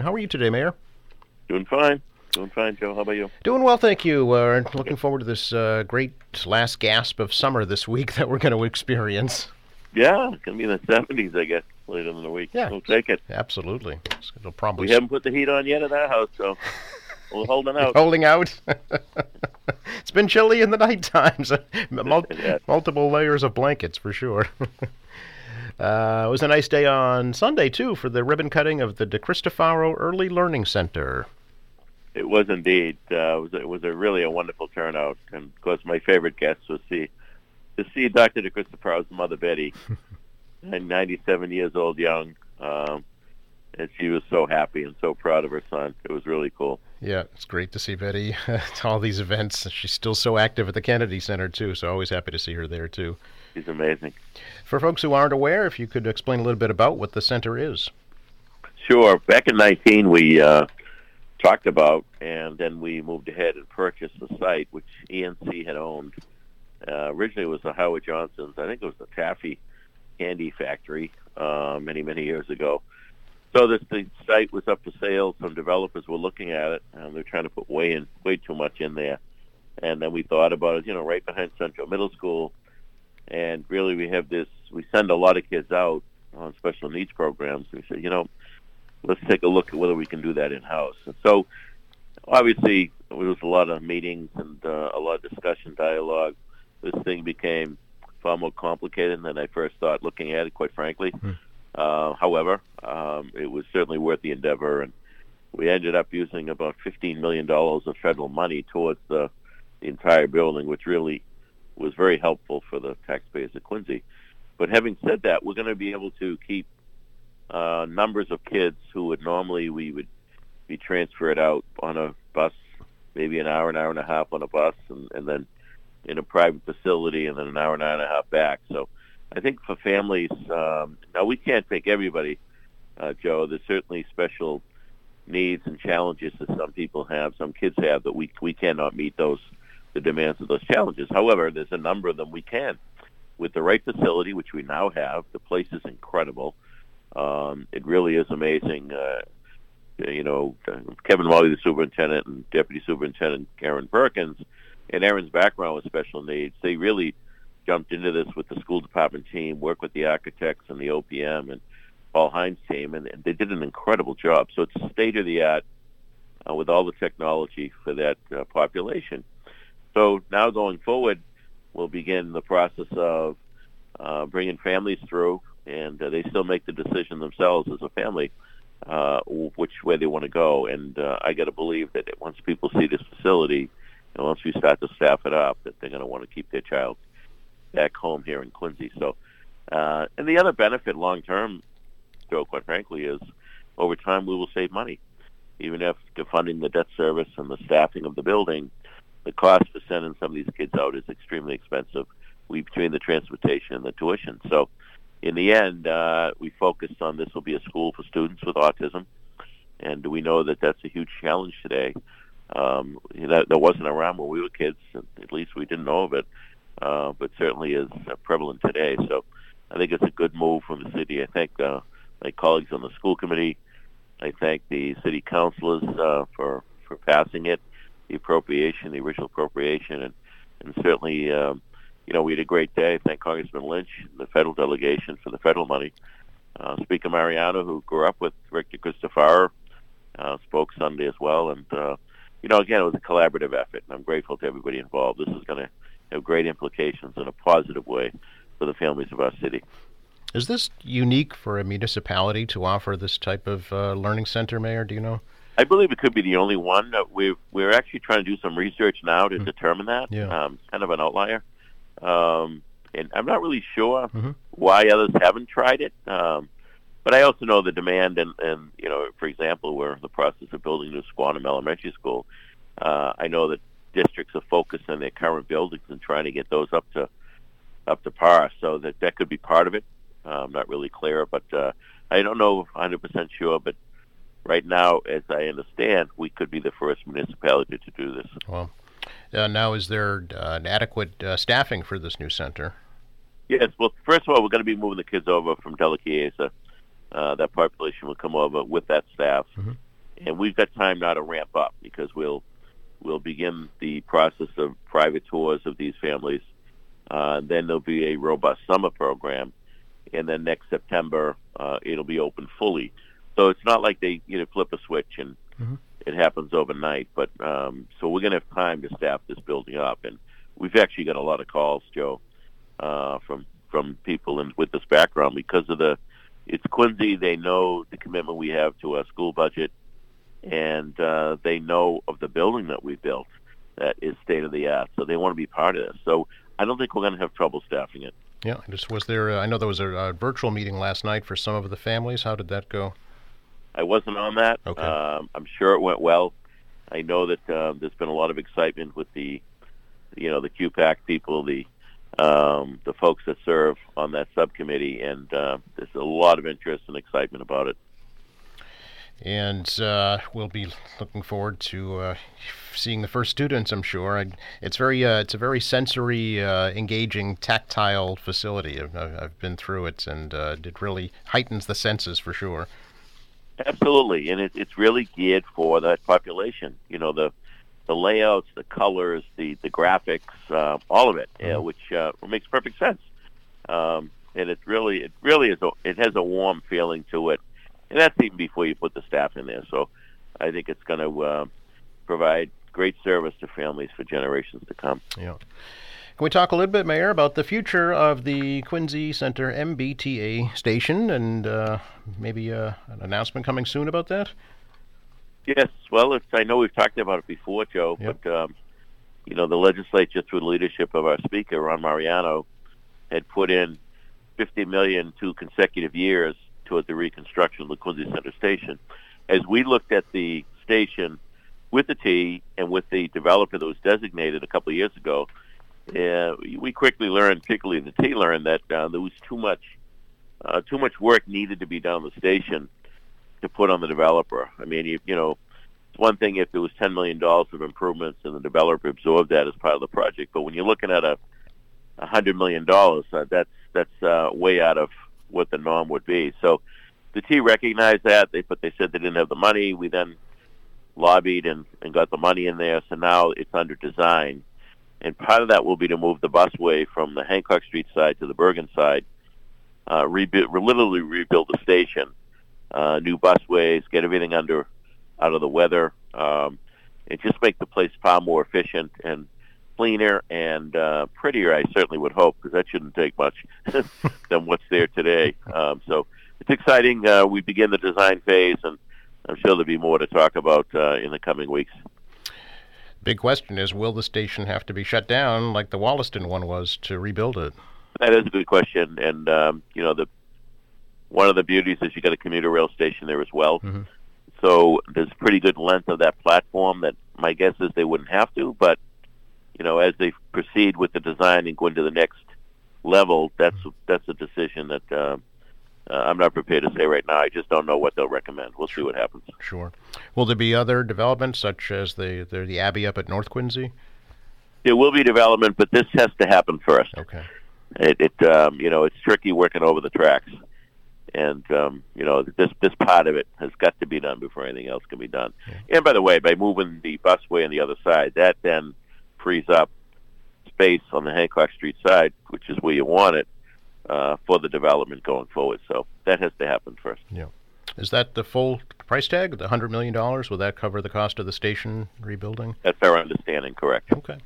How are you today, Mayor? Doing fine. Doing fine, Joe. How about you? Doing well, thank you. Uh, looking forward to this uh, great last gasp of summer this week that we're going to experience. Yeah, it's going to be in the 70s, I guess, later in the week. Yeah. We'll take it. Absolutely. It'll probably We haven't put the heat on yet at our house, so we're holding out. holding out. it's been chilly in the night times. Mul- Yeah. multiple layers of blankets for sure. Uh, it was a nice day on Sunday too for the ribbon cutting of the DeCristofaro Early Learning Center. It was indeed. Uh, it, was, it was a really a wonderful turnout. And, of course, my favorite guest was see, to see Dr. DeCristofaro's mother, Betty, 97 years old, young. Um, and she was so happy and so proud of her son. It was really cool. Yeah, it's great to see Betty at all these events. She's still so active at the Kennedy Center too, so always happy to see her there too. She's amazing. For folks who aren't aware, if you could explain a little bit about what the center is. Sure. Back in 19, we uh, talked about, and then we moved ahead and purchased the site, which ENC had owned. Uh, originally, it was the Howard Johnson's. I think it was the Taffy Candy Factory uh, many, many years ago. So this the site was up for sale. Some developers were looking at it, and they're trying to put way in, way too much in there. And then we thought about it, you know, right behind Central Middle School. And really, we have this. We send a lot of kids out on special needs programs. We said, you know, let's take a look at whether we can do that in house. And so, obviously, there was a lot of meetings and uh, a lot of discussion, dialogue. This thing became far more complicated than I first thought looking at it, quite frankly. Uh, however, um, it was certainly worth the endeavor, and we ended up using about $15 million of federal money towards the, the entire building, which really was very helpful for the taxpayers of Quincy. But having said that, we're going to be able to keep uh, numbers of kids who would normally we would be transferred out on a bus, maybe an hour, an hour and a half on a bus, and, and then in a private facility, and then an hour, an hour and a half back. So I think for families, um, now we can't take everybody, uh, Joe. There's certainly special needs and challenges that some people have, some kids have, that we we cannot meet those the demands of those challenges. However, there's a number of them we can. With the right facility, which we now have, the place is incredible. Um, it really is amazing. Uh, you know, Kevin Wally, the superintendent, and Deputy Superintendent Aaron Perkins, and Aaron's background with special needs, they really jumped into this with the school department team, worked with the architects and the OPM and Paul Hines team, and, and they did an incredible job. So it's state of the art uh, with all the technology for that uh, population. So now going forward, we'll begin the process of uh, bringing families through, and uh, they still make the decision themselves as a family uh, which way they want to go. And uh, I got to believe that once people see this facility, and once we start to staff it up, that they're going to want to keep their child back home here in Quincy. So, uh, and the other benefit long term, Joe, quite frankly, is over time we will save money. Even after funding the debt service and the staffing of the building, the cost for sending some of these kids out is extremely expensive. We between the transportation and the tuition. So, in the end, uh, we focused on this will be a school for students with autism, and we know that that's a huge challenge today. Um, that, that wasn't around when we were kids. At least we didn't know of it, uh, but certainly is uh, prevalent today. So, I think it's a good move from the city. I thank uh, my colleagues on the school committee. I thank the city councilors uh, for for passing it, the appropriation, the original appropriation, and and certainly. Um, you know, we had a great day. Thank Congressman Lynch, the federal delegation for the federal money. Uh, Speaker Mariano, who grew up with Rick DeCristofaro, uh, spoke Sunday as well. And, uh, you know, again, it was a collaborative effort, and I'm grateful to everybody involved. This is going to have great implications in a positive way for the families of our city. Is this unique for a municipality to offer this type of uh, learning center, Mayor? Do you know? I believe it could be the only one. We're, we're actually trying to do some research now to determine that. Yeah. Um, kind of an outlier. Um, and I'm not really sure Mhm. why others haven't tried it. Um, but I also know the demand, and, and you know, for example, we're in the process of building a new Squantum Elementary School. Uh, I know that districts are focused on their current buildings and trying to get those up to up to par. So that that could be part of it. Uh, I'm not really clear, but uh, I don't know 100% sure. But right now, as I understand, we could be the first municipality to do this. Well, uh, now is there uh, an adequate uh, staffing for this new center? Yes. Well, first of all, we're going to be moving the kids over from Della Chiesa. Uh, that population will come over with that staff. Mhm. and we've got time now to ramp up because we'll we'll begin the process of private tours of these families. Uh, then there'll be a robust summer program, and then next September uh, it'll be open fully. So it's not like they you know flip a switch and mm-hmm. it happens overnight. But um, so we're going to have time to staff this building up, and we've actually got a lot of calls, Joe, uh, from from people in, with this background because of the it's Quincy. They know the commitment we have to our school budget, and uh, they know of the building that we built that is state of the art. So they want to be part of this. So I don't think we're going to have trouble staffing it. Yeah, just was there. Uh, I know there was a, a, virtual meeting last night for some of the families. How did that go? I wasn't on that. Okay. Um, I'm sure it went well. I know that uh, there's been a lot of excitement with the, you know, the QPAC people, the um, the folks that serve on that subcommittee, and uh, there's a lot of interest and excitement about it. And uh, we'll be looking forward to uh, seeing the first students. I'm sure I, it's very uh, it's a very sensory, uh, engaging, tactile facility. I've, I've, been through it, and uh, it really heightens the senses for sure. Absolutely, and it, it's really geared for that population. You know, the the layouts, the colors, the the graphics, uh, all of it, mm-hmm. uh, which uh, makes perfect sense. Um, and it really, it really is. A, it has a warm feeling to it, and that's even before you put the staff in there. So, I think it's going to uh, provide great service to families for generations to come. Yeah. Can we talk a little bit, Mayor, about the future of the Quincy Center MBTA station and uh, maybe uh, an announcement coming soon about that? Yes, well, it's, I know we've talked about it before, Joe, yep. but um, you know the legislature, through the leadership of our Speaker Ron Mariano, had put in 50 million two consecutive years toward the reconstruction of the Quincy Center Station. As we looked at the station with the T and with the developer that was designated a couple of years ago, uh, we quickly learned, particularly the T learned, that uh, there was too much uh, too much work needed to be done on the station to put on the developer. I mean, you, you know, it's one thing if there was $10 million of improvements and the developer absorbed that as part of the project, but when you're looking at a $100 million, uh, that's, that's uh, way out of what the norm would be. So the T recognized that, they, but they said they didn't have the money. We then lobbied and, and got the money in there, so now it's under design. And part of that will be to move the busway from the Hancock Street side to the Burgin side, uh, rebuild, literally rebuild the station uh, new busways, get everything under out of the weather, um, and just make the place far more efficient and cleaner and uh, prettier. I certainly would hope because that shouldn't take much than what's there today. Um, so it's exciting. Uh, we begin the design phase, and I'm sure there'll be more to talk about uh, in the coming weeks. Big question is, will the station have to be shut down like the Wollaston one was to rebuild it? That is a good question, and um, you know the one of the beauties is you got a commuter rail station there as well. Mm-hmm. So there's pretty good length of that platform that my guess is they wouldn't have to, but you know, as they proceed with the design and go into the next level, that's that's a decision that uh, uh, I'm not prepared to say right now. I just don't know what they'll recommend. We'll see what happens. Sure. Will there be other developments such as the the, the Abbey up at North Quincy? There will be development, but this has to happen first. Okay. It, it um, you know, it's tricky working over the tracks and um, you know this this part of it has got to be done before anything else can be done. Yeah. And by the way, by moving the busway on the other side, that then frees up space on the Hancock Street side, which is where you want it uh, for the development going forward. So that has to happen first. Yeah. Is that the full price tag, the hundred million dollars? Will that cover the cost of the station rebuilding? That's our understanding. Correct. Okay.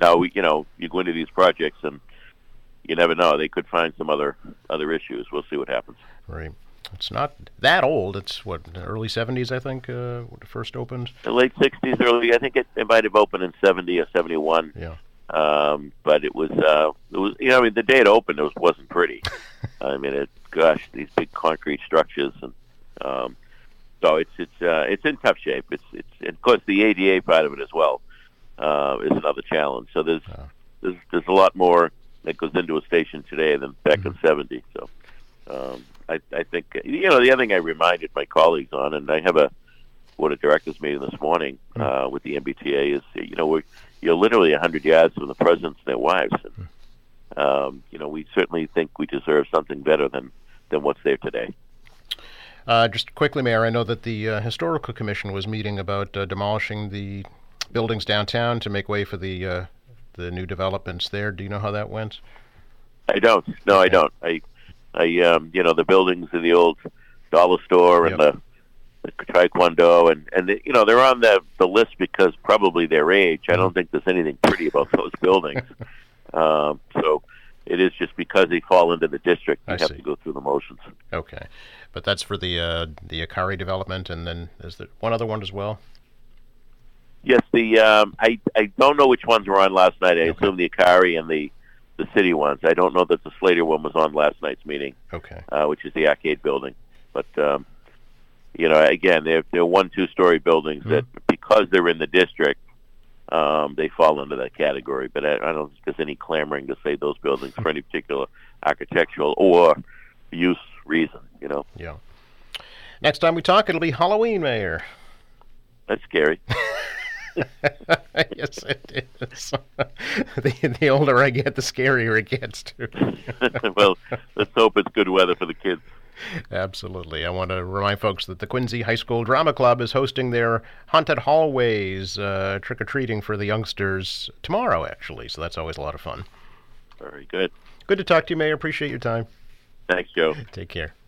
Now we, you know, you go into these projects and you never know. They could find some other other issues. We'll see what happens. Right. It's not that old. It's what early '70s, I think, uh, when it first opened. The late '60s, early. I think it, it might have opened in '70 or '71. Yeah. Um, but it was, uh, it was, you know, I mean, the day it opened, it was, wasn't pretty. I mean, it, gosh, these big concrete structures, and um, so it's it's uh, it's in tough shape. It's it's, and of course, the ADA part of it as well uh, is another challenge. So there's uh. there's there's a lot more that goes into a station today than back mm-hmm. in '70. So. Um, I, I think you know the other thing I reminded my colleagues on, and I have a board of directors meeting this morning hmm. uh, with the MBTA is you know we're you're literally a hundred yards from the presidents and their wives, and um, you know we certainly think we deserve something better than than what's there today. Uh, just quickly, Mayor, I know that the uh, Historical Commission was meeting about uh, demolishing the buildings downtown to make way for the uh, the new developments there. Do you know how that went? I don't. No, I don't. I, I, um, you know, the buildings in the old dollar store and Yep. the, the taekwondo, and and the, you know they're on the the list because probably their age. I don't think there's anything pretty about those buildings. um, so it is just because they fall into the district. You I have see. to go through the motions. Okay, but that's for the uh, the Akari development, and then is there one other one as well? Yes, the um, I I don't know which ones were on last night. I Okay. assume the Akari and the the city ones. I don't know that the Slater one was on last night's meeting. Okay, uh, which is the arcade building. But um, you know, again, they're they're one two story buildings that because they're in the district, um, they fall into that category. But I, I don't think there's any clamoring to say those buildings for any particular architectural or use reason. You know, yeah. Next time we talk, it'll be Halloween, Mayor. that's scary. yes, it is. the, the older I get, the scarier it gets, too. well, let's hope it's good weather for the kids. Absolutely. I want to remind folks that the Quincy High School Drama Club is hosting their Haunted Hallways uh, trick or treating for the youngsters tomorrow, actually. So that's always a lot of fun. Very good. Good to talk to you, Mayor. Appreciate your time. Thanks, Joe. Take care.